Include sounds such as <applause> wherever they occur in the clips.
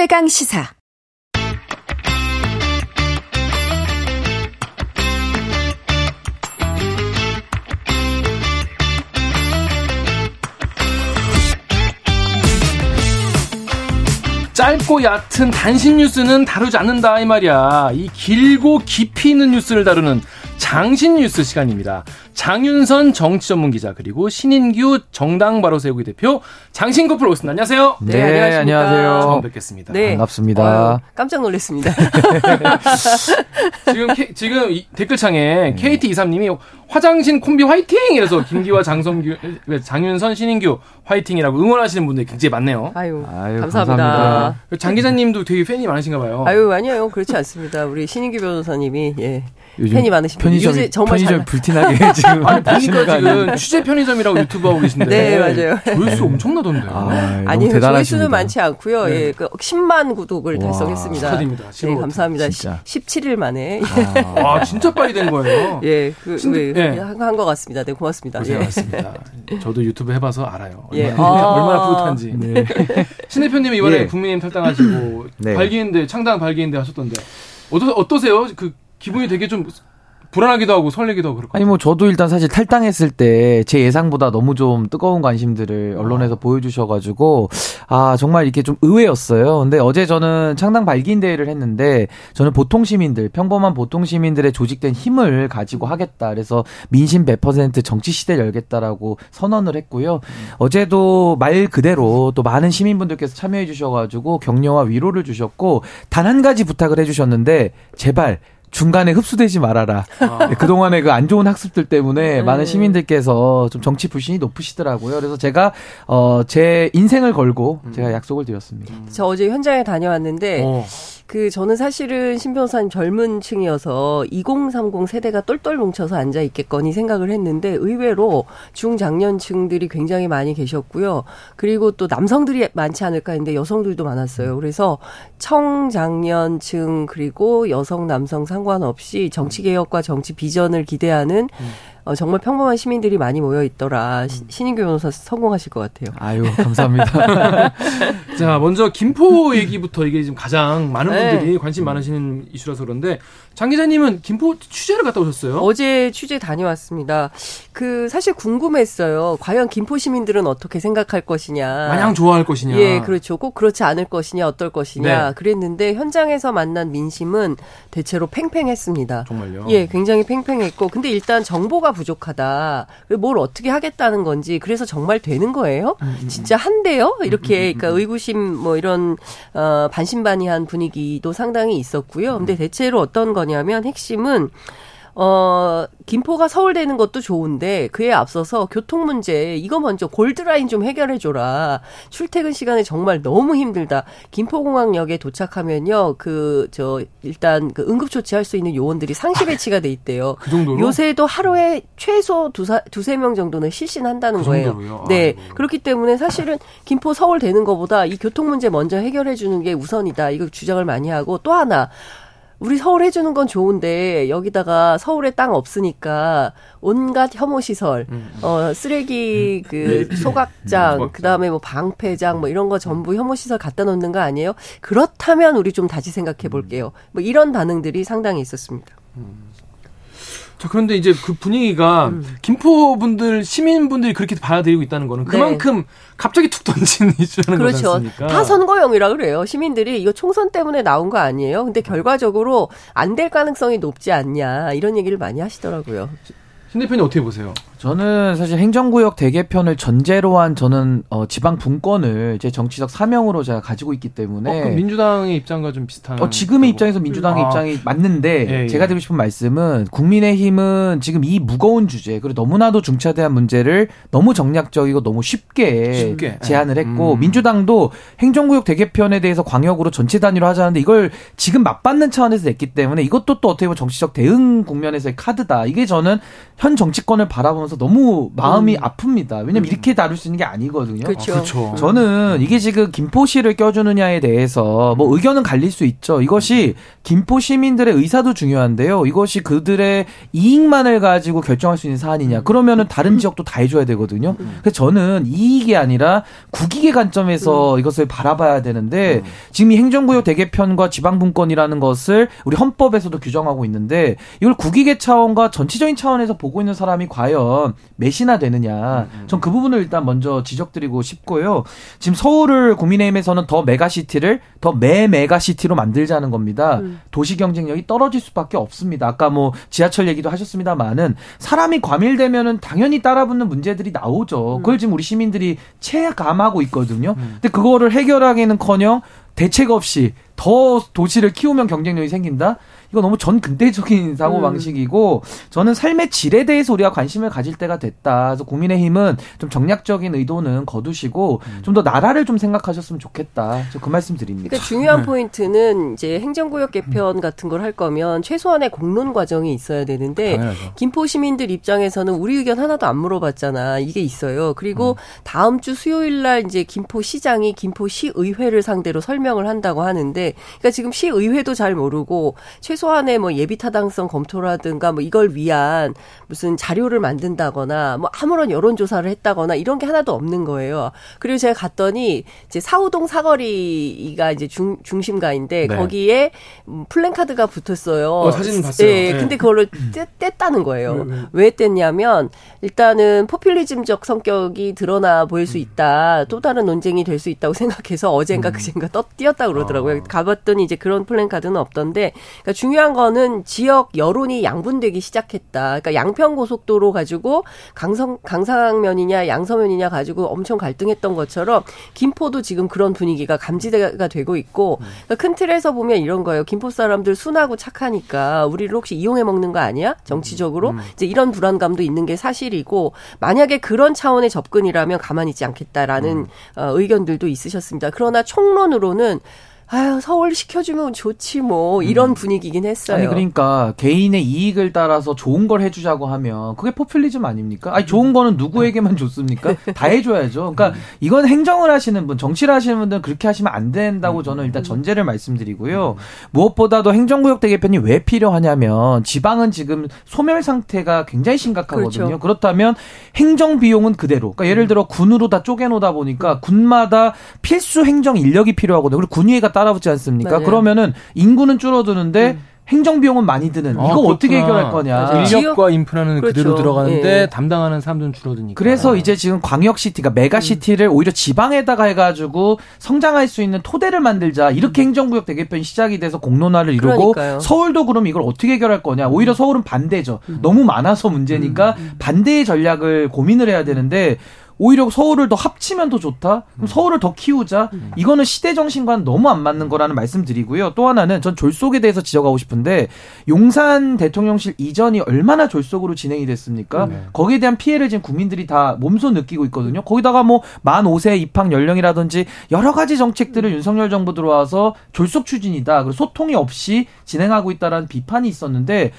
최강 시사. 짧고 얕은 단신 뉴스는 다루지 않는다 이 말이야. 이 길고 깊이 있는 뉴스를 다루는 장신 뉴스 시간입니다. 장윤선 정치 전문 기자 그리고 신인규 정당 바로 세우기 대표 장신 커플 오셨습니다. 안녕하세요. 네, 네 안녕하세요. 처음 뵙겠습니다. 네. 반갑습니다. 아유, 깜짝 놀랐습니다. <laughs> 지금 지금 댓글창에 KT 23님이 화장신 콤비 화이팅! 이래서 김기화 장성규 장윤선 신인규 화이팅이라고 응원하시는 분들이 굉장히 많네요. 아유, 아유 감사합니다. 감사합니다. 장 기자님도 되게 팬이 많으신가 봐요. 아유 아니에요 그렇지 않습니다. 우리 신인규 변호사님이 예. 팬이 많으신 편의점, 요새 정말 편의점 잘... 불티나게 <laughs> 지금 아니 보니까 지금 취재 편의점이라고 유튜브 하고 계신데 네 맞아요. 조회수 엄청나던데 아, 아니 조회수는 많지 않고요. 네. 예, 그 10만 구독을 와, 달성했습니다. 축하드립니다. 네 감사합니다. 진짜. 17일 만에. 아, 아 진짜 빨리 된 거예요. 예그 네, 네. 한 것 같습니다. 네 고맙습니다. 고생하셨습니다. 예. 저도 유튜브 해봐서 알아요. 예. 얼마나, 아~ 얼마나 뿌듯한지. 네. <laughs> 신 대표님이 이번에 예. 국민의힘 탈당하시고 네. 발기인데 창당 발기인데 하셨던데 어떠, 어떠세요? 그 기분이 되게 좀 불안하기도 하고 설레기도 하고 그렇고. 아니 뭐 저도 일단 사실 탈당했을 때 제 예상보다 너무 좀 뜨거운 관심들을 언론에서 아. 보여주셔가지고 아 정말 이게 좀 의외였어요. 근데 어제 저는 창당 발기인 대회를 했는데 저는 보통 시민들 평범한 보통 시민들의 조직된 힘을 가지고 하겠다. 그래서 민심 100% 정치 시대를 열겠다라고 선언을 했고요. 음. 어제도 말 그대로 또 많은 시민분들께서 참여해 주셔가지고 격려와 위로를 주셨고 단 한 가지 부탁을 해주셨는데 제발 중간에 흡수되지 말아라. 아. 네, 그동안의 그 안 좋은 학습들 때문에 네. 많은 시민들께서 좀 정치 불신이 높으시더라고요. 그래서 제가 어 제 인생을 걸고 음. 제가 약속을 드렸습니다. 음. 저 어제 현장에 다녀왔는데 어. 그 저는 사실은 신 변호사님 젊은 층이어서 2030 세대가 똘똘 뭉쳐서 앉아 있겠거니 생각을 했는데 의외로 중장년층들이 굉장히 많이 계셨고요. 그리고 또 남성들이 많지 않을까 했는데 여성들도 많았어요. 그래서 청장년층 그리고 여성 남성 상관없이 정치 개혁과 정치 비전을 기대하는 음. 어, 정말 평범한 시민들이 많이 모여 있더라. 음. 신인규 변호사 성공하실 것 같아요. 아유 감사합니다. <laughs> 자 먼저 김포 얘기부터 이게 지금 가장 많은 네. 분들이 관심 많으시는 이슈라서 그런데 장 기자님은 김포 취재를 갔다 오셨어요? 어제 취재 다녀왔습니다. 그 사실 궁금했어요. 과연 김포 시민들은 어떻게 생각할 것이냐. 마냥 좋아할 것이냐. 예, 그렇죠. 꼭 그렇지 않을 것이냐, 어떨 것이냐. 네. 그랬는데 현장에서 만난 민심은 대체로 팽팽했습니다. 정말요? 예, 굉장히 팽팽했고 근데 일단 정보가 부족하다. 뭘 어떻게 하겠다는 건지 그래서 정말 되는 거예요? 음, 음, 음. 진짜 한대요? 이렇게 그러니까 의구심 뭐 이런 어 반신반의한 분위기도 상당히 있었고요. 근데 대체로 어떤 거냐면 핵심은 어, 김포가 서울되는 것도 좋은데 그에 앞서서 교통 문제 이거 먼저 골드라인 좀 해결해 줘라. 출퇴근 시간에 정말 너무 힘들다. 김포공항역에 도착하면요. 그 저 일단 그 응급 조치할 수 있는 요원들이 상시 배치가 돼 있대요. <laughs> 그 정도로? 요새도 하루에 최소 두사 두세 명 정도는 실신한다는 그 거예요. 정도로요? 네. 아, 그렇기 때문에 사실은 김포 서울 되는 것보다 이 교통 문제 먼저 해결해 주는 게 우선이다. 이거 주장을 많이 하고 또 하나 우리 서울 해주는 건 좋은데 여기다가 서울에 땅 없으니까 온갖 혐오 시설, 음. 어 쓰레기 음. 그 네. 소각장, 음. 그다음에 뭐 방패장 뭐 이런 거 전부 혐오 시설 갖다 놓는 거 아니에요? 그렇다면 우리 좀 다시 생각해 볼게요. 뭐 이런 반응들이 상당히 있었습니다. 음. 자, 그런데 이제 그 분위기가 음. 김포 분들, 시민 분들이 그렇게 받아들이고 있다는 거는 네. 그만큼 네. 갑자기 툭 던진 <laughs> 이슈라는 그렇죠. 거지 않습니까? 다 선거용이라 그래요. 시민들이 이거 총선 때문에 나온 거 아니에요? 근데 결과적으로 안 될 가능성이 높지 않냐 이런 얘기를 많이 하시더라고요. 신 대표님 어떻게 보세요? 저는 사실 행정구역 대개편을 전제로 한 저는 어, 지방 분권을 제 정치적 사명으로 제가 가지고 있기 때문에 어, 민주당의 입장과 좀 비슷한 어, 지금의 입장에서 민주당의 아. 입장이 맞는데 예, 예. 제가 드리고 싶은 말씀은 국민의힘은 지금 이 무거운 주제 그리고 너무나도 중차대한 문제를 너무 정략적이고 너무 쉽게, 쉽게. 제안을 했고 음. 민주당도 행정구역 대개편에 대해서 광역으로 전체 단위로 하자는데 이걸 지금 맞받는 차원에서 냈기 때문에 이것도 또 어떻게 보면 정치적 대응 국면에서의 카드다 이게 저는 현 정치권을 바라보면서 너무 마음이 음. 아픕니다. 왜냐면 음. 이렇게 다룰 수 있는 게 아니거든요. 그렇죠. 아, 그렇죠. 저는 이게 지금 김포시를 껴주느냐에 대해서 뭐 의견은 갈릴 수 있죠. 이것이 김포 시민들의 의사도 중요한데요. 이것이 그들의 이익만을 가지고 결정할 수 있는 사안이냐. 그러면은 다른 지역도 다 해줘야 되거든요. 그래서 저는 이익이 아니라 국익의 관점에서 이것을 바라봐야 되는데 지금 이 행정구역 대개편과 지방분권이라는 것을 우리 헌법에서도 규정하고 있는데 이걸 국익의 차원과 전체적인 차원에서 보고 있는 사람이 과연 몇이나 되느냐. 전 그 부분을 일단 먼저 지적드리고 싶고요. 지금 서울을 국민의힘에서는 더 메가시티를 더 매 메가시티로 만들자는 겁니다. 음. 도시 경쟁력이 떨어질 수밖에 없습니다. 아까 뭐 지하철 얘기도 하셨습니다만은 사람이 과밀되면은 당연히 따라붙는 문제들이 나오죠. 그걸 지금 우리 시민들이 체감하고 있거든요. 음. 근데 그거를 해결하기는커녕 대책 없이 더 도시를 키우면 경쟁력이 생긴다. 이거 너무 전 근대적인 사고 음. 방식이고 저는 삶의 질에 대해서 우리가 관심을 가질 때가 됐다. 그래서 국민의힘은 좀 정략적인 의도는 거두시고 음. 좀더 나라를 좀 생각하셨으면 좋겠다. 저 그 말씀 드립니다. 그러니까 중요한 네. 포인트는 이제 행정구역 개편 음. 같은 걸 할 거면 최소한의 공론 과정이 있어야 되는데 당연하죠. 김포 시민들 입장에서는 우리 의견 하나도 안 물어봤잖아. 이게 있어요. 그리고 음. 다음 주 수요일 날 이제 김포 시장이 김포 시의회를 상대로 설명을 한다고 하는데 그러니까 지금 시의회도 잘 모르고 최 최소한의 뭐 예비 타당성 검토라든가 뭐 이걸 위한 무슨 자료를 만든다거나 뭐 아무런 여론 조사를 했다거나 이런 게 하나도 없는 거예요. 그리고 제가 갔더니 이제 사우동 사거리가 이제 중, 중심가인데 네. 거기에 음, 플랜카드가 붙었어요. 어, 사진 봤어요. 네, 네. 근데 떼, 뗐다는 거예요. 음, 음. 왜 뗐냐면 일단은 포퓰리즘적 성격이 드러나 보일 수 있다. 또 다른 논쟁이 될 수 있다고 생각해서 어젠가 음. 그젠가 떠 띄었다 그러더라고요. 아. 가봤더니 이제 그런 플랜카드는 없던데 그러니까 중 요한 거는 지역 여론이 양분되기 시작했다. 그러니까 양평 고속도로 가지고 강성 강상면이냐 양서면이냐 가지고 엄청 갈등했던 것처럼 김포도 지금 그런 분위기가 감지가 되고 있고 그러니까 큰 틀에서 보면 이런 거예요. 김포 사람들 순하고 착하니까 우리를 혹시 이용해 먹는 거 아니야? 정치적으로 음. 이제 이런 불안감도 있는 게 사실이고 만약에 그런 차원의 접근이라면 가만히 있지 않겠다라는 음. 어, 의견들도 있으셨습니다. 그러나 총론으로는 아유 서울 시켜주면 좋지 뭐 이런 음. 분위기긴 했어요. 아니 그러니까 개인의 이익을 따라서 좋은 걸 해주자고 하면 그게 포퓰리즘 아닙니까? 아니 좋은 거는 누구에게만 좋습니까? <laughs> 다 해줘야죠. 그러니까 음. 이건 행정을 하시는 분, 정치를 하시는 분들은 그렇게 하시면 안 된다고 저는 일단 전제를 말씀드리고요. 무엇보다도 행정구역 대개편이 왜 필요하냐면 지방은 지금 소멸 상태가 굉장히 심각하거든요. 그렇죠. 그렇다면 행정 비용은 그대로. 그러니까 예를 들어 군으로 다 쪼개놓다 보니까 군마다 필수 행정 인력이 필요하거든요. 그리고 군의회가 따라붙지 않습니까? 맞아요. 그러면은 인구는 줄어드는데 음. 행정 비용은 많이 드는 아, 이거 그렇구나. 어떻게 해결할 거냐? 인력과 인프라는 그렇죠. 그대로 들어가는데 예. 담당하는 사람들은 줄어드니까. 그래서 이제 지금 광역 시티 가 메가 시티를 음. 오히려 지방에다가 해가지고 성장할 수 있는 토대를 만들자 이렇게 음. 행정구역 대개편이 시작이 돼서 공론화를 이루고 그러니까요. 서울도 그럼 이걸 어떻게 해결할 거냐? 오히려 서울은 반대죠. 음. 너무 많아서 문제니까 음. 반대의 전략을 고민을 해야 되는데 오히려 서울을 더 합치면 더 좋다. 그럼 서울을 더 키우자. 이거는 시대 정신과는 너무 안 맞는 거라는 말씀드리고요. 또 하나는 전 졸속에 대해서 지적하고 싶은데 용산 대통령실 이전이 얼마나 졸속으로 진행이 됐습니까? 네. 거기에 대한 피해를 지금 국민들이 다 몸소 느끼고 있거든요. 거기다가 뭐 만 5세 입학 연령이라든지 여러 가지 정책들을 윤석열 정부 들어와서 졸속 추진이다. 그리고 소통이 없이 진행하고 있다라는 비판이 있었는데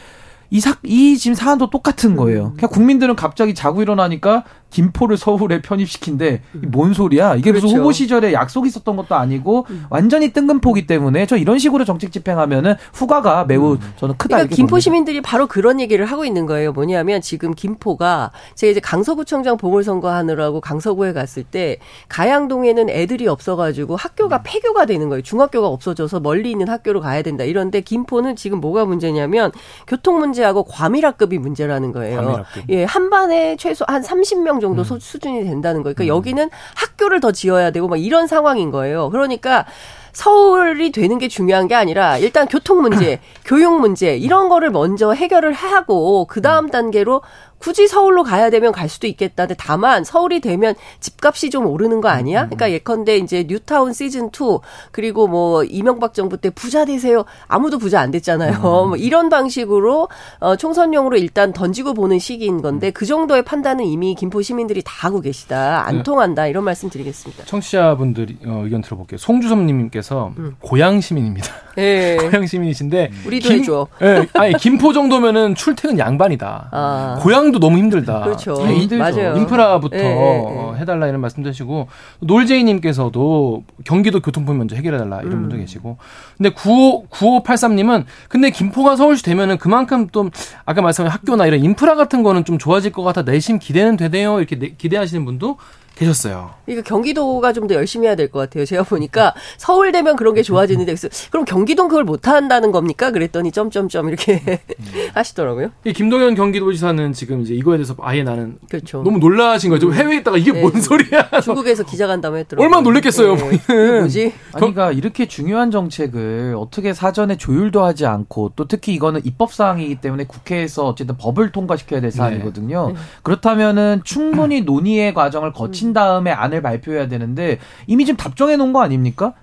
이 사, 이 지금 사안도 똑같은 거예요. 그냥 국민들은 갑자기 자고 일어나니까 김포를 서울에 편입시킨데 뭔 소리야? 이게 그렇죠. 무슨 후보 시절에 약속 있었던 것도 아니고 음. 완전히 뜬금포기 때문에 저 이런 식으로 정책 집행하면은 후과가 매우 음. 저는 크다. 그러니까 김포. 시민들이 바로 그런 얘기를 하고 있는 거예요. 뭐냐면 지금 김포가 제가 이제 강서구청장 보궐선거 하느라고 강서구에 갔을 때 가양동에는 애들이 없어가지고 학교가 음. 폐교가 되는 거예요. 중학교가 없어져서 멀리 있는 학교로 가야 된다. 이런데 김포는 지금 뭐가 문제냐면 교통 문제하고 과밀학급이 문제라는 거예요. 과밀학급. 예, 한 반에 최소 한 30명 정도 음. 수준이 된다는 거예요. 그러니까 음. 여기는 학교를 더 지어야 되고 막 이런 상황인 거예요. 그러니까 서울이 되는 게 중요한 게 아니라 일단 교통 문제, <clears throat> 교육 문제 이런 거를 먼저 해결을 하고 그 다음 음. 단계로 굳이 서울로 가야 되면 갈 수도 있겠다. 근데 다만 서울이 되면 집값이 좀 오르는 거 아니야? 음. 그러니까 예컨대 이제 뉴타운 시즌 2 그리고 뭐 이명박 정부 때 부자 되세요. 아무도 부자 안 됐잖아요. 음. 뭐 이런 방식으로 어 총선용으로 일단 던지고 보는 시기인 건데 그 정도의 판단은 이미 김포 시민들이 다 하고 계시다. 안 네. 통한다. 이런 말씀 드리겠습니다. 청취자분들이 어, 의견 들어볼게요. 송주섭 님께서 음. 고향 시민입니다. 예. <laughs> 고향 시민이신데 우리도 김- 해줘. 예, 아니 김포 정도면은 출퇴근 양반이다. 아. 고 향도 너무 힘들다. 그렇죠. 네, 힘들죠. 맞아요. 인프라부터 예, 예, 예. 어, 해달라 이런 말씀드시고 놀제이님께서도 경기도 교통편 먼저 해결해달라 이런 음. 분도 계시고 근데 95 9583님은 근데 김포가 서울시 되면은 그만큼 좀 아까 말씀하신 학교나 이런 인프라 같은 거는 좀 좋아질 것 같아 내심 기대는 되네요 이렇게 내- 기대하시는 분도 계셨어요. 그러니까 경기도가 좀 더 열심히 해야 될 것 같아요. 제가 보니까 서울 되면 그런 게 좋아지는데 그래서 그럼 경기도는 그걸 못 한다는 겁니까? 그랬더니 점점점 이렇게 <laughs> 하시더라고요. 이 김동연 경기도지사는 지금 이제 이거에 대해서 아예 나는 그렇죠. 너무 놀라신 거죠. 해외에 있다가 이게 네. 뭔 소리야? 중국에서 기자간담회 했더라고요. 얼마나 놀랬겠어요, 네. 뭐지? 아니, 그러니까 이렇게 중요한 정책을 어떻게 사전에 조율도 하지 않고 또 특히 이거는 입법 사항이기 때문에 국회에서 어쨌든 법을 통과시켜야 될 사안이거든요. 그렇다면은 충분히 논의의 과정을 거친 다음에 안을 발표해야 되는데 이미 지금 답정해 놓은 거 아닙니까?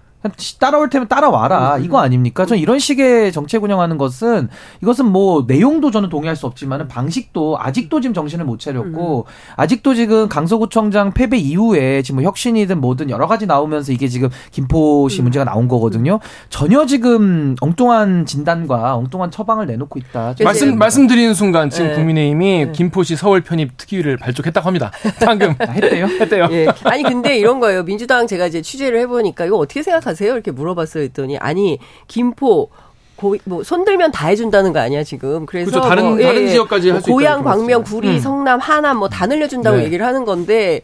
따라올 테면 따라와라 이거 아닙니까? 전 이런 식의 정책 운영하는 것은 이것은 뭐 내용도 저는 동의할 수 없지만은 방식도 아직도 지금 정신을 못 차렸고 아직도 지금 강서구청장 패배 이후에 지금 뭐 혁신이든 뭐든 여러 가지 나오면서 이게 지금 김포시 문제가 나온 거거든요. 전혀 지금 엉뚱한 진단과 엉뚱한 처방을 내놓고 있다. 말씀 말씀드리는 순간 지금 네. 국민의힘이 김포시 서울 편입 특위를 발족했다고 합니다. <laughs> 방금 아, 했대요. <laughs> 했대요. 예. 아니 근데 이런 거예요. 민주당 제가 이제 취재를 해보니까 이거 어떻게 생각 하세요? 이렇게 물어봤어요. 했더니 아니 김포 고, 뭐 손들면 다 해준다는 거 아니야 지금. 그래서 그렇죠. 다른- 뭐, 다른 지역까지 할수 있다 고양, 이렇게 광명. 구리, 음. 성남, 하남 뭐 다 늘려준다고 네. 얘기를 하는 건데.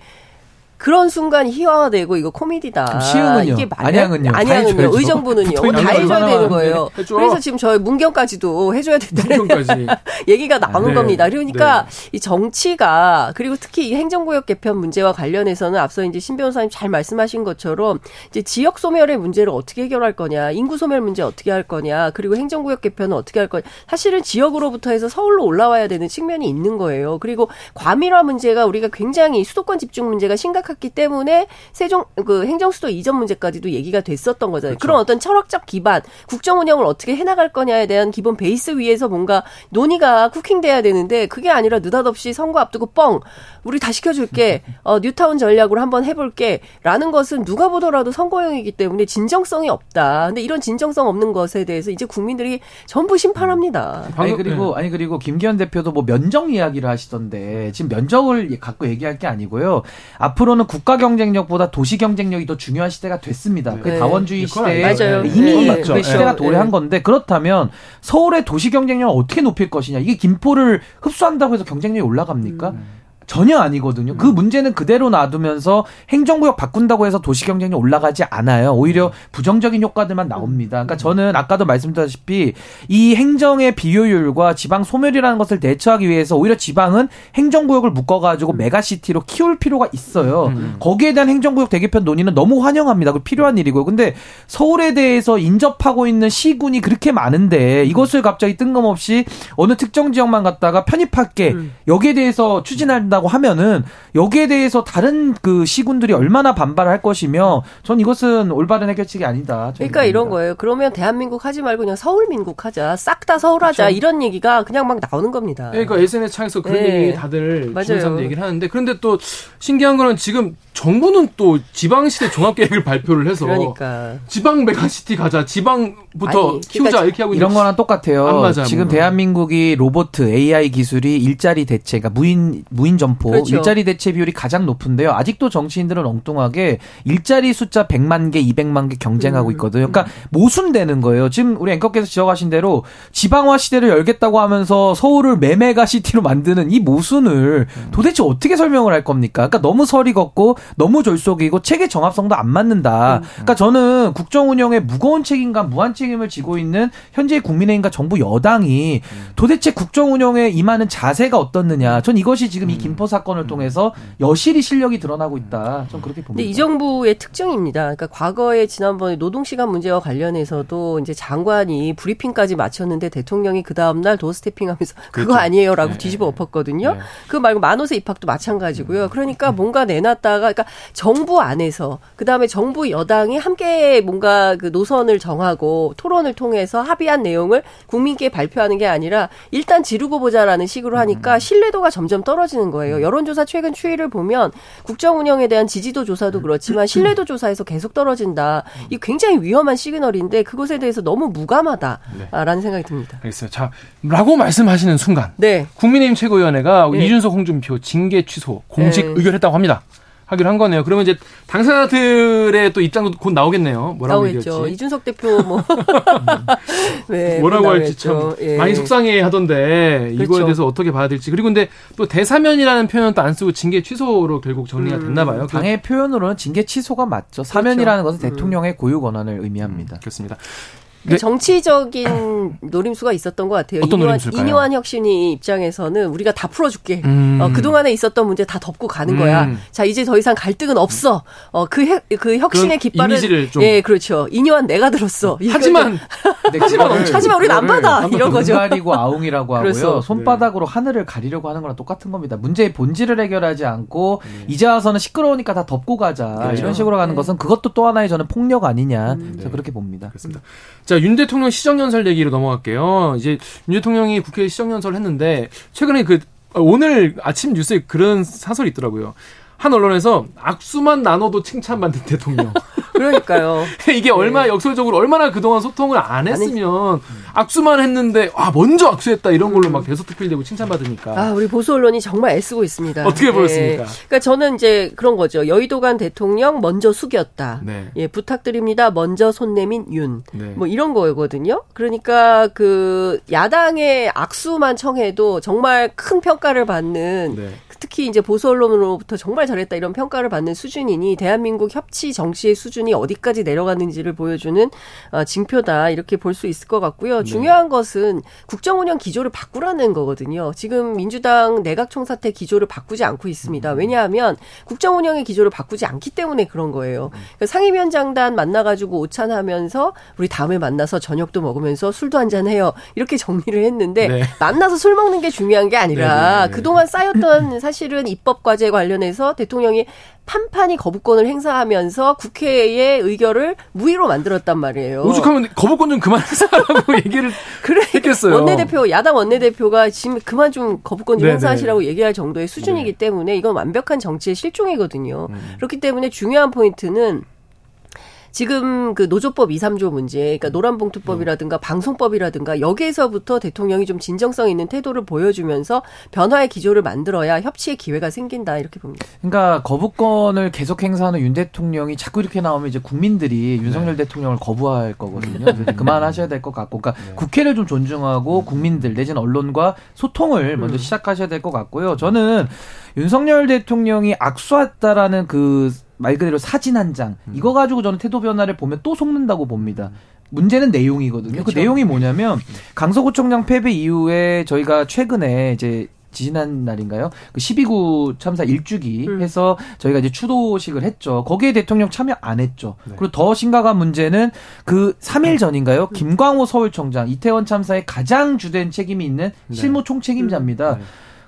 그런 순간 희화화되고 이거 코미디다. 시흥은요? 이게? 안양은요? 다 안양은요. 의정부는요. 다거 해줘야 되는. 거예요. 해줘. 그래서 지금 저희 문경까지도 해줘야 된다는 문경까지. <laughs> 얘기가 나오는 네. 겁니다. 그러니까 네. 이 정치가 그리고 특히 이 행정구역 개편 문제와 관련해서는 앞서 이제 신 변호사님 잘 말씀하신 것처럼 이제 지역 소멸의 문제를 어떻게 해결할 거냐, 인구 소멸 문제 어떻게 할 거냐, 그리고 행정구역 개편은 어떻게 할 거냐. 사실은 지역으로부터 해서 서울로 올라와야 되는 측면이 있는 거예요. 그리고 과밀화 문제가 우리가 굉장히 수도권 집중 문제가 심각 했기 때문에 세종 그 행정수도 이전 문제까지도 얘기가 됐었던 거잖아요. 그런 어떤 철학적 기반, 국정 운영을 어떻게 해나갈 거냐에 대한 기본 베이스 위에서 뭔가 논의가 쿠킹돼야 되는데 그게 아니라 느닷없이 선거 앞두고 뻥 우리 다 시켜줄게 <laughs> 어, 뉴타운 전략으로 한번 해볼게라는 것은 누가 보더라도 선거용이기 때문에 진정성이 없다. 근데 이런 진정성 없는 것에 대해서 이제 국민들이 전부 심판합니다. 아니 방금- 그리고 네. 아니 그리고 김기현 대표도 뭐 면적 이야기를 하시던데 지금 면적을 갖고 얘기할 게 아니고요. 앞으로 는 국가 경쟁력보다 도시 경쟁력이 더 중요한 시대가 됐습니다. 그 네. 다원주의 그건 시대에 맞아요. 이미 네. 그 시대가 네. 도래한 건데 그렇다면 서울의 도시 경쟁력을 어떻게 높일 것이냐 이게 김포를 흡수한다고 해서 경쟁력이 올라갑니까? 음. 전혀 아니거든요. 그 문제는 그대로 놔두면서 행정구역 바꾼다고 해서 도시 경쟁력 올라가지 않아요. 오히려 부정적인 효과들만 나옵니다. 그러니까 저는 아까도 말씀드렸다시피 이 행정의 비효율과 지방 소멸이라는 것을 대처하기 위해서 오히려 지방은 행정구역을 묶어가지고 메가시티로 키울 필요가 있어요. 거기에 대한 행정구역 대개편 논의는 너무 환영합니다. 그 필요한 일이고요. 근데 서울에 대해서 인접하고 있는 시군이 그렇게 많은데 이것을 갑자기 뜬금없이 어느 특정 지역만 갖다가 편입할게 여기에 대해서 추진한다 고 하면은 여기에 대해서 다른 그 시군들이 얼마나 반발할 것이며 전 이것은 올바른 해결책이 아니다. 그러니까 이런 봅니다. 거예요. 그러면 대한민국 하지 말고 그냥 서울 민국 하자. 싹 다 서울 하자. 이런 얘기가 그냥 막 나오는 겁니다. 그러니까 SNS 창에서 그런 네. 얘기 다들. 주변 사람들 얘기를 하는데 그런데 또 신기한 거는 지금 정부는 또 지방시대 종합계획을 발표를 해서 그러니까. 지방 메가시티 가자, 지방부터 아니, 키우자 그러니까 이렇게 하고 이런 거랑 똑같아요. 안 맞아요, 지금 뭔가. 대한민국이 로보트 AI 기술이 일자리 대체, 그러니까 무인 무인 점포 그렇죠. 일자리 대체 비율이 가장 높은데요. 아직도 정치인들은 엉뚱하게 일자리 숫자 100만 개, 200만 개 경쟁하고 음. 있거든요. 그러니까 모순되는 거예요. 지금 우리 앵커께서 지적하신 대로 지방화 시대를 열겠다고 하면서 서울을 매메가 시티로 만드는 이 모순을 음. 도대체 어떻게 설명을 할 겁니까? 그러니까 너무 설이 걷고 너무 졸속이고 체계 정합성도 안 맞는다. 음. 그러니까 저는 국정 운영에 무거운 책임과 무한 책임을 지고 있는 현재 국민의힘과 정부 여당이 음. 도대체 국정 운영에 임하는 자세가 어떻느냐. 전 이것이 지금 음. 이김 포 사건을 통해서 여실히 실력이 드러나고 있다. 전 그렇게 봅니다. 근데 이 정부의 특징입니다. 그러니까 과거에 지난번에 노동시간 문제와 관련해서도 이제 장관이 브리핑까지 마쳤는데 대통령이 그 다음날 도스태핑 하면서 <laughs> 그거 그렇죠. 아니에요라고 네. 뒤집어 엎었거든요. 네. 그거 말고 만호세 입학도 마찬가지고요. 그러니까 뭔가 내놨다가 그러니까 정부 안에서 그 다음에 정부 여당이 함께 뭔가 그 노선을 정하고 토론을 통해서 합의한 내용을 국민께 발표하는 게 아니라 일단 지르고 보자라는 식으로 하니까 신뢰도가 점점 떨어지는 거예요. 거예요. 여론조사 최근 추이를 보면 국정 운영에 대한 지지도 조사도 그렇지만 신뢰도 <clears throat> 조사에서 계속 떨어진다. 이 굉장히 위험한 시그널인데 그것에 대해서 너무 무감하다라는 생각이 듭니다. 알겠어요. 자, 라고 말씀하시는 순간 네. 국민의힘 최고위원회가 네. 이준석 홍준표 징계 취소 공식 네. 의결했다고 합니다. 하기로 한 거네요. 그러면 이제 당사자들의 또 입장도 곧 나오겠네요. 뭐라고 나오겠죠. 얘기할지. 이준석 대표 뭐 <laughs> 네, 뭐라고 곧 할지 참. 예. 많이 속상해 하던데 이거에 그렇죠. 대해서 어떻게 봐야 될지 그리고 근데 또 대사면이라는 표현은 또 안 쓰고 징계 취소로 결국 정리가 음. 됐나 봐요. 그- 당의 표현으로는 징계 취소가 맞죠. 사면이라는 것은 대통령의 고유 권한을 의미합니다. 그렇습니다. 그 네. 정치적인 노림수가 있었던 것 같아요. 어떤 이뇨한, 노림수일까요? 이뇨한 혁신이 입장에서는 우리가 다 풀어줄게. 음. 어, 그동안에 있었던 문제 다 덮고 가는 음. 거야. 자, 이제 더 이상 갈등은 없어. 어, 그, 혁- 그 혁신의 그런 깃발은. 이미지를 좀- 예, 그렇죠. 이뇨한 내가 들었어. 하지만 <laughs> 하지만, 하지만 우리는 안 받아. 이런 거죠. 가리고 아웅이라고 <laughs> 하고요. 그래서, 손바닥으로 하늘을 가리려고 하는 거랑 똑같은 겁니다. 문제의 본질을 해결하지 않고 이제 와서는 시끄러우니까 다 덮고 가자 그렇죠. 이런 식으로 가는 것은 그것도 또 하나의 저는 폭력 아니냐 저는 그렇게 봅니다. 그렇습니다. 자, 윤 대통령 시정연설 얘기로 넘어갈게요. 이제 윤 대통령이 국회에 시정연설을 했는데 최근에 그 어, 오늘 아침 뉴스에 그런 사설이 있더라고요. 한 언론에서 악수만 나눠도 칭찬받는 대통령. <laughs> 그러니까요. <laughs> 이게 얼마나 역설적으로 얼마나 그동안 소통을 안 했으면 악수만 했는데 아 먼저 악수했다 이런 걸로 막 대서특필되고 칭찬받으니까 아, 우리 보수 언론이 정말 애쓰고 있습니다. 어떻게 보였습니까? 그러니까 저는 이제 그런 거죠. 여의도간 대통령 먼저 숙였다. 네. 예, 부탁드립니다. 먼저 손 내민 윤. 네. 뭐 이런 거거든요. 그러니까 그 야당의 악수만 청해도 정말 큰 평가를 받는 네. 특히 이제 보수 언론으로부터 정말 잘했다 이런 평가를 받는 수준이니 대한민국 협치 정치의 수준 이 어디까지 내려가는지를 보여주는 어, 징표다 이렇게 볼 수 있을 것 같고요. 네. 중요한 것은 국정 운영 기조를 바꾸라는 거거든요. 지금 민주당 내각 총사태 기조를 바꾸지 않고 있습니다. 음. 왜냐하면 국정 운영의 기조를 바꾸지 않기 때문에 그런 거예요. 음. 그러니까 상임위원장단 만나가지고 오찬하면서 우리 다음에 만나서 저녁도 먹으면서 술도 한잔 해요. 이렇게 정리를 했는데 네. 만나서 술 먹는 게 중요한 게 아니라 네, 네, 네. 그동안 쌓였던 사실은 입법 과제 관련해서 대통령이 판판이 거부권을 행사하면서 국회의 의결을 무의로 만들었단 말이에요. 오죽하면 거부권 좀 그만하라고 <laughs> 얘기를 그래 했겠어요. 원내대표 야당 원내대표가 지금 그만 좀 거부권 좀 네네. 행사하시라고 얘기할 정도의 수준이기 네. 때문에 이건 완벽한 정치의 실종이거든요. 음. 그렇기 때문에 중요한 포인트는 지금 그 노조법 2, 3조 문제, 그러니까 노란봉투법이라든가 방송법이라든가 여기에서부터 대통령이 좀 진정성 있는 태도를 보여주면서 변화의 기조를 만들어야 협치의 기회가 생긴다 이렇게 봅니다. 그러니까 거부권을 계속 행사하는 윤 대통령이 자꾸 이렇게 나오면 이제 국민들이 네. 윤석열 대통령을 거부할 거거든요. 그래서 그만하셔야 될 것 같고, 그러니까 네. 국회를 좀 존중하고 국민들 내지는 언론과 소통을 음. 먼저 시작하셔야 될 것 같고요. 저는 윤석열 대통령이 악수했다라는 그 말 그대로 사진 한장 음. 이거 가지고 저는 태도 변화를 보면 또 속는다고 봅니다. 문제는 내용이거든요. 그 그렇죠. 내용이 뭐냐면 강서구청장 패배 이후에 저희가 최근에 이제 지난 날인가요? 그 12구 참사 일주기 음. 해서 저희가 이제 추도식을 했죠. 거기에 대통령 참여 안 했죠. 네. 그리고 더 심각한 문제는 그 3일 전인가요? 김광호 서울청장 이태원 참사에 가장 주된 책임이 있는 네. 실무 총책임자입니다. 네.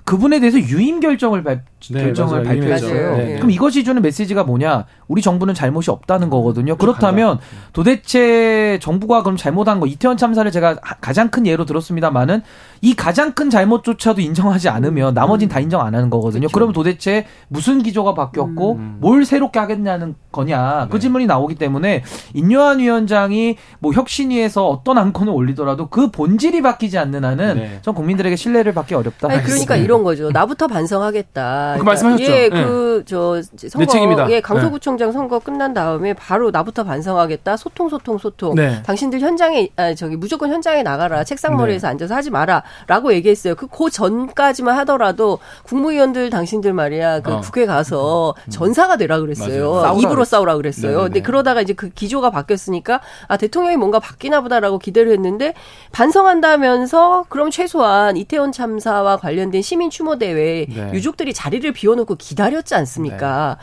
그분에 대해서 유임 결정을 발, 네, 결정을 맞아요. 발표했어요. 맞아요. 네. 그럼 이것이 주는 메시지가 뭐냐? 우리 정부는 잘못이 없다는 거거든요. 그렇다면 음. 도대체 정부가 그럼 잘못한 거 이태원 참사를 제가 하- 가장 큰 예로 들었습니다만은 이 가장 큰 잘못조차도 인정하지 않으면 나머진 다 인정 안 하는 거거든요. 그러면 도대체 무슨 기조가 바뀌었고 음. 뭘 새롭게 하겠냐는 거냐 그 네. 질문이 나오기 때문에 인요한 위원장이 뭐 혁신위에서 어떤 안건을 올리더라도 그 본질이 바뀌지 않는 한은 네. 전 국민들에게 신뢰를 받기 어렵다. 아니, 그러니까 이런 거죠. 나부터 반성하겠다. 그 말씀하셨죠. 예, 네. 그, 저, 선거. 예, 강서구청장 선거 끝난 다음에 바로 나부터 반성하겠다. 소통, 소통, 소통. 네. 당신들 현장에, 아, 저기, 무조건 현장에 나가라. 책상 머리에서 앉아서 하지 마라. 라고 얘기했어요. 그, 그 전까지만 하더라도 국무위원들 당신들 말이야. 그 어. 국회 가서 전사가 되라 그랬어요. 싸우라 입으로. 싸우라 그랬어요. 네네네. 근데 그러다가 이제 그 기조가 바뀌었으니까 아, 대통령이 뭔가 바뀌나 보다라고 기대를 했는데 반성한다면서 그럼 최소한 이태원 참사와 관련된 시민 추모 대회에 네. 유족들이 자리를 비워놓고 기다렸지 않습니까?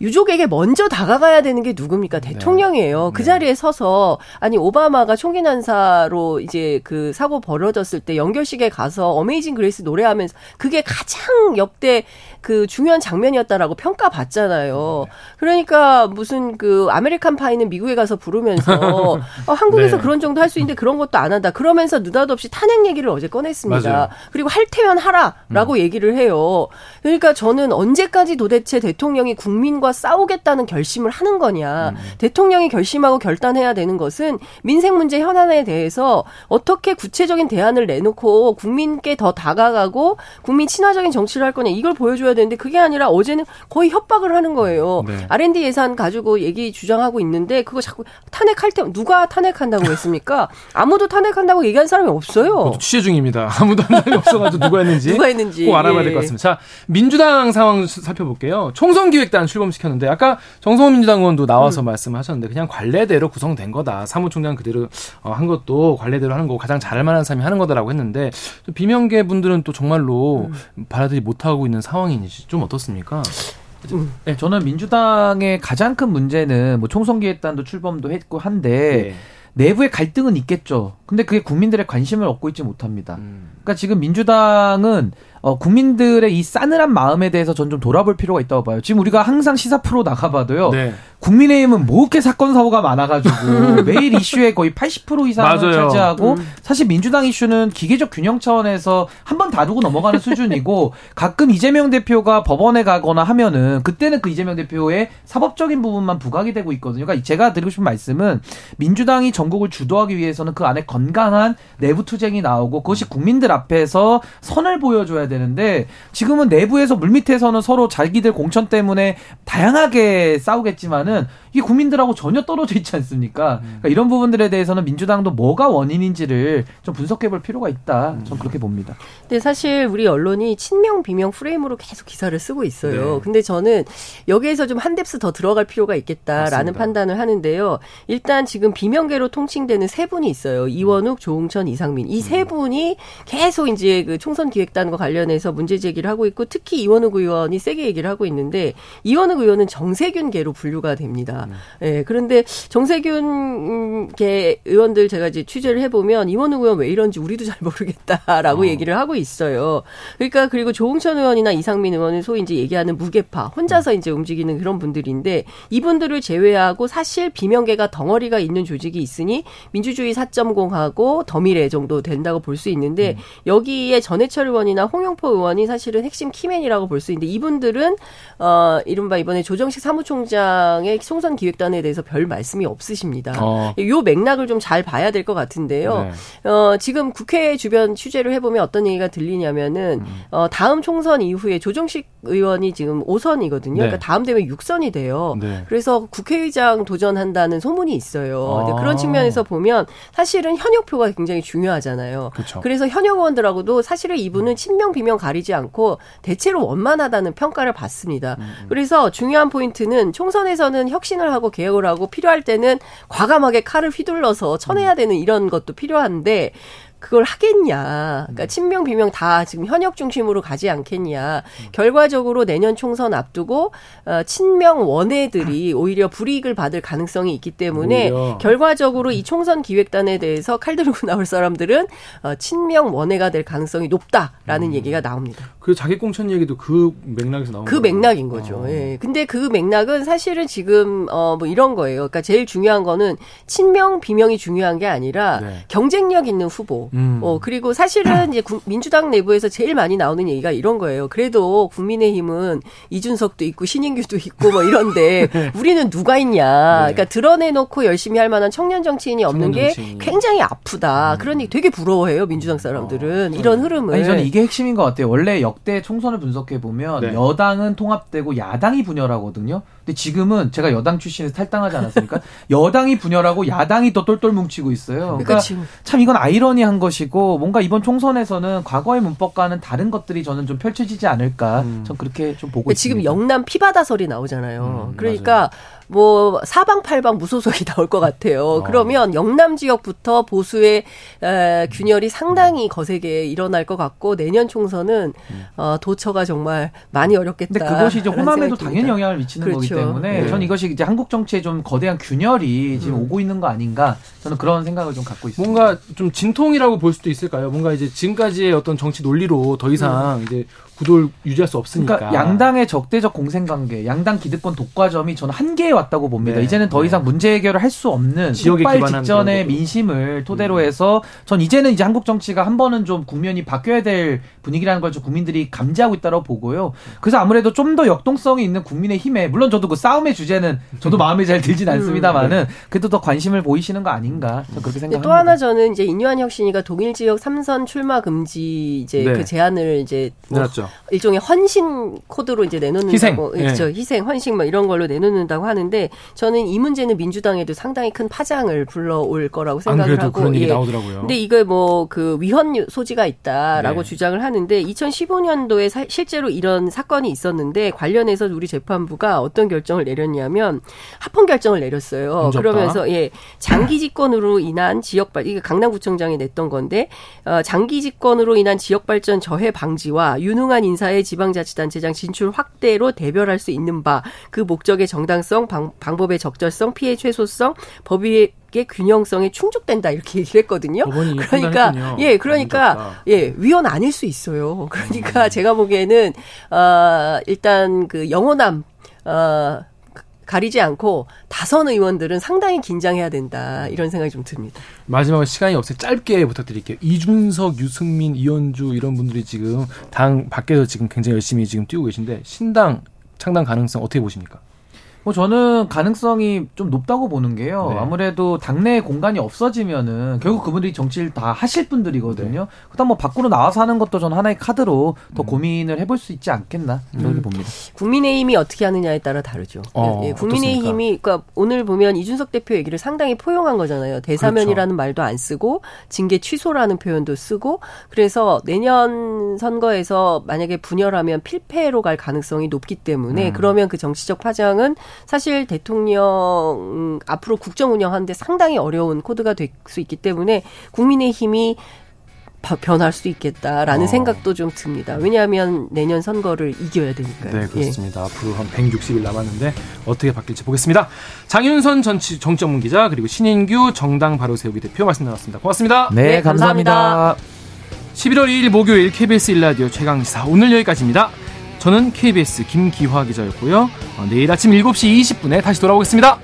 유족에게 먼저 다가가야 되는 게 누굽니까? 대통령이에요. 그 네. 자리에 서서 아니 오바마가 총기 난사로 이제 그 사고 벌어졌을 때 영결식에 가서 Amazing Grace 노래하면서 그게 가장 역대 그 중요한 장면이었다라고 평가받잖아요. 그러니까 무슨 그 American Pie는 미국에 가서 부르면서 <laughs> 어, 한국에서 네. 그런 정도 할 수 있는데 그런 것도 안 한다. 그러면서 느닷없이 탄핵 얘기를 어제 꺼냈습니다. 맞아요. 그리고 할 테면 하라라고 얘기를 해요. 그러니까 저는 언제까지 도대체 대통령이 국민과 싸우겠다는 결심을 하는 거냐. 대통령이 결심하고 결단해야 되는 것은 민생 문제 현안에 대해서 어떻게 구체적인 대안을 내놓고 국민께 더 다가가고 국민 친화적인 정치를 할 거냐 이걸 보여줘야 되는데 그게 아니라 어제는 거의 협박을 하는 거예요. 네. R&D 예산 가지고 얘기 주장하고 있는데 그거 자꾸 탄핵할 때 누가 탄핵한다고 했습니까? <laughs> 아무도 탄핵한다고 얘기한 사람이 없어요. 취재 중입니다. <laughs> 아무도 한 명이 없어가지고 누가 했는지. 누가 했는지. 꼭 알아봐야 될 예. 것 같습니다. 자, 민주당 상황 수- 살펴볼게요. 총선 기획단 출범시켰는데 아까 정성호 민주당 의원도 나와서 음. 말씀하셨는데 그냥 관례대로 구성된 거다. 사무총장 그대로 어, 한 것도 관례대로 하는 거고 가장 잘할 만한 사람이 하는 거다라고 했는데 좀 비명계 분들은 또 정말로 음. 받아들이 못하고 있는 상황이 지좀 어떻습니까? 네, 저는 민주당의 가장 큰 문제는 뭐 총선기획단도 출범도 했고 한데 네. 내부의 갈등은 있겠죠. 근데 그게 국민들의 관심을 얻고 있지 못합니다. 음. 그러니까 지금 민주당은 어, 국민들의 이 싸늘한 마음에 대해서 전 좀 돌아볼 필요가 있다고 봐요. 지금 우리가 항상 시사 프로 나가봐도요. 네. 국민의힘은 뭐 이렇게 사건 사고가 많아가지고 <laughs> 매일 이슈의 거의 80% 이상을 맞아요. 차지하고 사실 민주당 이슈는 기계적 균형 차원에서 한 번 다루고 넘어가는 수준이고 <laughs> 가끔 이재명 대표가 법원에 가거나 하면은 그때는 그 이재명 대표의 사법적인 부분만 부각이 되고 있거든요. 그러니까 제가 드리고 싶은 말씀은 민주당이 전국을 주도하기 위해서는 그 안에 건강한 내부 투쟁이 나오고 그것이 국민들 앞에서 선을 보여줘야 되는데 지금은 내부에서 물밑에서는 서로 자기들 공천 때문에 다양하게 싸우겠지만은 이게 국민들하고 전혀 떨어져 있지 않습니까? 그러니까 이런 부분들에 대해서는 민주당도 뭐가 원인인지를 좀 분석해 볼 필요가 있다. 전 그렇게 봅니다. 근데 사실 우리 언론이 친명 비명 프레임으로 계속 기사를 쓰고 있어요. 네. 근데 저는 여기에서 좀 한 뎁스 더 들어갈 필요가 있겠다라는 맞습니다. 판단을 하는데요. 일단 지금 비명계로 통칭되는 세 분이 있어요. 이원욱, 조홍천, 이상민. 이 음. 세 분이 계속 이제 그 총선 기획단과 관련해서 문제 제기를 하고 있고 특히 이원욱 의원이 세게 얘기를 하고 있는데 이원욱 의원은 정세균계로 분류가 됩니다. 음. 예, 그런데 정세균 계 의원들 제가 이제 취재를 해보면 이원욱 의원 왜 이런지 우리도 잘 모르겠다라고 어. 얘기를 하고 있어요. 그러니까 그리고 조홍천 의원이나 이상민 의원은 소위 이제 얘기하는 무게파 혼자서 이제 움직이는 그런 분들인데 이분들을 제외하고 사실 비명계가 덩어리가 있는 조직이 있으니 민주주의 4.0하고 더미래 정도 된다고 볼 수 있는데 여기에 전해철 의원이나 홍영포 의원이 사실은 핵심 키맨이라고 볼 수 있는데 이분들은 어 이른바 이번에 조정식 사무총장의 총선 기획단에 대해서 별 말씀이 없으십니다. 어. 요 맥락을 좀 잘 봐야 될 것 같은데요. 네. 어, 지금 국회 주변 취재를 해보면 어떤 얘기가 들리냐면은, 음. 어, 다음 총선 이후에 조정식 의원이 지금 5선이거든요. 네. 그러니까 다음 되면 6선이 돼요. 네. 그래서 국회의장 도전한다는 소문이 있어요. 아. 그런 측면에서 보면 사실은 현역표가 굉장히 중요하잖아요. 그렇죠. 그래서 현역 의원들하고도 사실은 이분은 친명 비명 가리지 않고 대체로 원만하다는 평가를 받습니다. 음, 그래서 중요한 포인트는 총선에서는 혁신을 하고 개혁을 하고 필요할 때는 과감하게 칼을 휘둘러서 쳐내야 되는 이런 것도 필요한데 그걸 하겠냐. 그러니까 친명 비명 다 지금 현역 중심으로 가지 않겠냐. 결과적으로 내년 총선 앞두고 어, 친명 원외들이 오히려 불이익을 받을 가능성이 있기 때문에 오히려. 결과적으로 이 총선 기획단에 대해서 칼 들고 <laughs> 나올 사람들은 어, 친명 원외가 될 가능성이 높다라는 얘기가 나옵니다. 그 자기 공천 얘기도 그 맥락에서 나온 그 거예요. 맥락인 거죠. 어. 예. 근데 그 맥락은 사실은 지금 어 뭐 이런 거예요. 그러니까 제일 중요한 거는 친명 비명이 중요한 게 아니라 네. 경쟁력 있는 후보. 음. 어 그리고 사실은 이제 국- 민주당 내부에서 제일 많이 나오는 얘기가 이런 거예요. 그래도 국민의힘은 이준석도 있고 신인규도 있고 뭐 이런데 <laughs> 우리는 누가 있냐. 네. 그러니까 드러내놓고 열심히 할 만한 청년 정치인이 없는 청년 게 정치인이. 굉장히 아프다. 그러니 되게 부러워해요 민주당 사람들은 이런 흐름을. 아니 저는 이게 핵심인 것 같아요. 원래 역대 총선을 분석해 보면 네. 여당은 통합되고 야당이 분열하거든요. 근데 지금은 제가 여당 출신에서 탈당하지 않았습니까? <laughs> 여당이 분열하고 야당이 더 똘똘 뭉치고 있어요. 그러니까 지금 참 이건 아이러니한 것이고 뭔가 이번 총선에서는 과거의 문법과는 다른 것들이 저는 좀 펼쳐지지 않을까. 음. 전 그렇게 좀 보고 그러니까 지금 있습니다. 영남 피바다설이 나오잖아요. 음, 그러니까 뭐 사방팔방 무소속이 <laughs> 나올 것 같아요. 어. 그러면 영남 지역부터 보수의 에, 균열이 상당히 거세게 일어날 것 같고 내년 총선은 어, 도처가 정말 많이 어렵겠다. 근데 그것이 이제 호남에도 당연히. 영향을 미치는 거기 그렇죠. 때문에 네. 전 이것이 이제 한국 정치에 좀 거대한 균열이 지금 음. 오고 있는 거 아닌가 저는 그런 생각을 좀 갖고 있습니다. 뭔가 좀 진통이라고 볼 수도 있을까요? 뭔가 이제 지금까지의 어떤 정치 논리로 더 이상 이제 구도를 유지할 수 없으니까. 그러니까 양당의 적대적 공생 관계, 양당 기득권 독과점이 저는 한계에 왔다고 봅니다. 네. 이제는 더 네. 이상 문제 해결을 할 수 없는 폭발 기반한 직전의. 민심을 토대로 해서 전 이제는 이제 한국 정치가 한 번은 좀 국면이 바뀌어야 될 분위기라는 걸 좀 국민들이 감지하고 있다고 보고요. 그래서 아무래도 좀 더 역동성이 있는 국민의 힘에 물론 저도 그 싸움의 주제는 저도 마음에 잘 들진 않습니다만은 그래도 더 관심을 보이시는 거 아닌가 저는 그렇게 생각합니다. 또 하나 저는 이제 인유한 혁신이가 동일 지역 삼선 출마 금지 이제 네. 그 제안을 이제 뭐 내놨죠. 일종의 헌신 코드로 이제 내놓는다고 희생. 그렇죠. 예. 희생, 헌신 뭐 이런 걸로 내놓는다고 하는데 저는 이 문제는 민주당에도 상당히 큰 파장을 불러올 거라고 안 생각을 그래도 하고 그런 얘기 예. 나오더라고요. 근데 이거 뭐그 위헌 소지가 있다라고 네. 주장을 하는데 2015년도에 사- 실제로 이런 사건이 있었는데 관련해서 우리 재판부가 어떤 결정을 내렸냐면 합헌 결정을 내렸어요. 그러면서 예 장기 집권으로 인한 지역 발 이게 강남구청장이 냈던 건데 어, 장기 집권으로 인한 지역 발전 저해 방지와 유능한 인사의 지방자치단체장 진출 확대로 대별할 수 있는 바 그 목적의 정당성, 방, 방법의 적절성, 피해 최소성, 법의 의 균형성에 충족된다 이렇게 <laughs> 얘기를 했거든요. 그러니까. 예, 그러니까. 예 위헌 아닐 수 있어요. 음. 그러니까 제가 보기에는 어 일단 그 영호남 어 가리지 않고 다선 의원들은 상당히 긴장해야 된다 이런 생각이 좀 듭니다. 마지막으로 시간이 없어요. 짧게 부탁드릴게요. 이준석, 유승민, 이현주 이런 분들이 지금 당 밖에서 지금 굉장히 열심히 지금 뛰고 계신데 신당 창당 가능성 어떻게 보십니까? 뭐 저는 가능성이 좀 높다고 보는 게요. 네. 아무래도 당내에 공간이 없어지면은 결국 그분들이 정치를 다 하실 분들이거든요. 그다음 뭐 밖으로 나와서 하는 것도 저는 하나의 카드로 더 음. 고민을 해볼 수 있지 않겠나 그렇게 음. 봅니다. 국민의힘이 어떻게 하느냐에 따라 다르죠. 어, 예, 국민의힘이 그러니까 오늘 보면 이준석 대표 얘기를 상당히 포용한 거잖아요. 대사면이라는 말도 안 쓰고 징계 취소라는 표현도 쓰고 그래서 내년 선거에서 만약에 분열하면 필패로 갈 가능성이 높기 때문에 음. 그러면 그 정치적 파장은 사실 대통령 음, 앞으로 국정 운영하는데 상당히 어려운 코드가 될 수 있기 때문에 국민의힘이 바- 변할 수 있겠다라는 어. 생각도 좀 듭니다. 왜냐하면 내년 선거를 이겨야 되니까요. 네, 예. 그렇습니다. 앞으로 한 160일 남았는데 어떻게 바뀔지 보겠습니다. 장윤선 정치 정치 전문 기자 그리고 신인규 정당 바로 세우기 대표 말씀 나눴습니다. 고맙습니다. 네, 네, 감사합니다. 감사합니다. 11월 2일 목요일 KBS 일라디오 최강시사 오늘 여기까지입니다. 저는 KBS 김기화 기자였고요. 어, 내일 아침 7시 20분에 다시 돌아오겠습니다.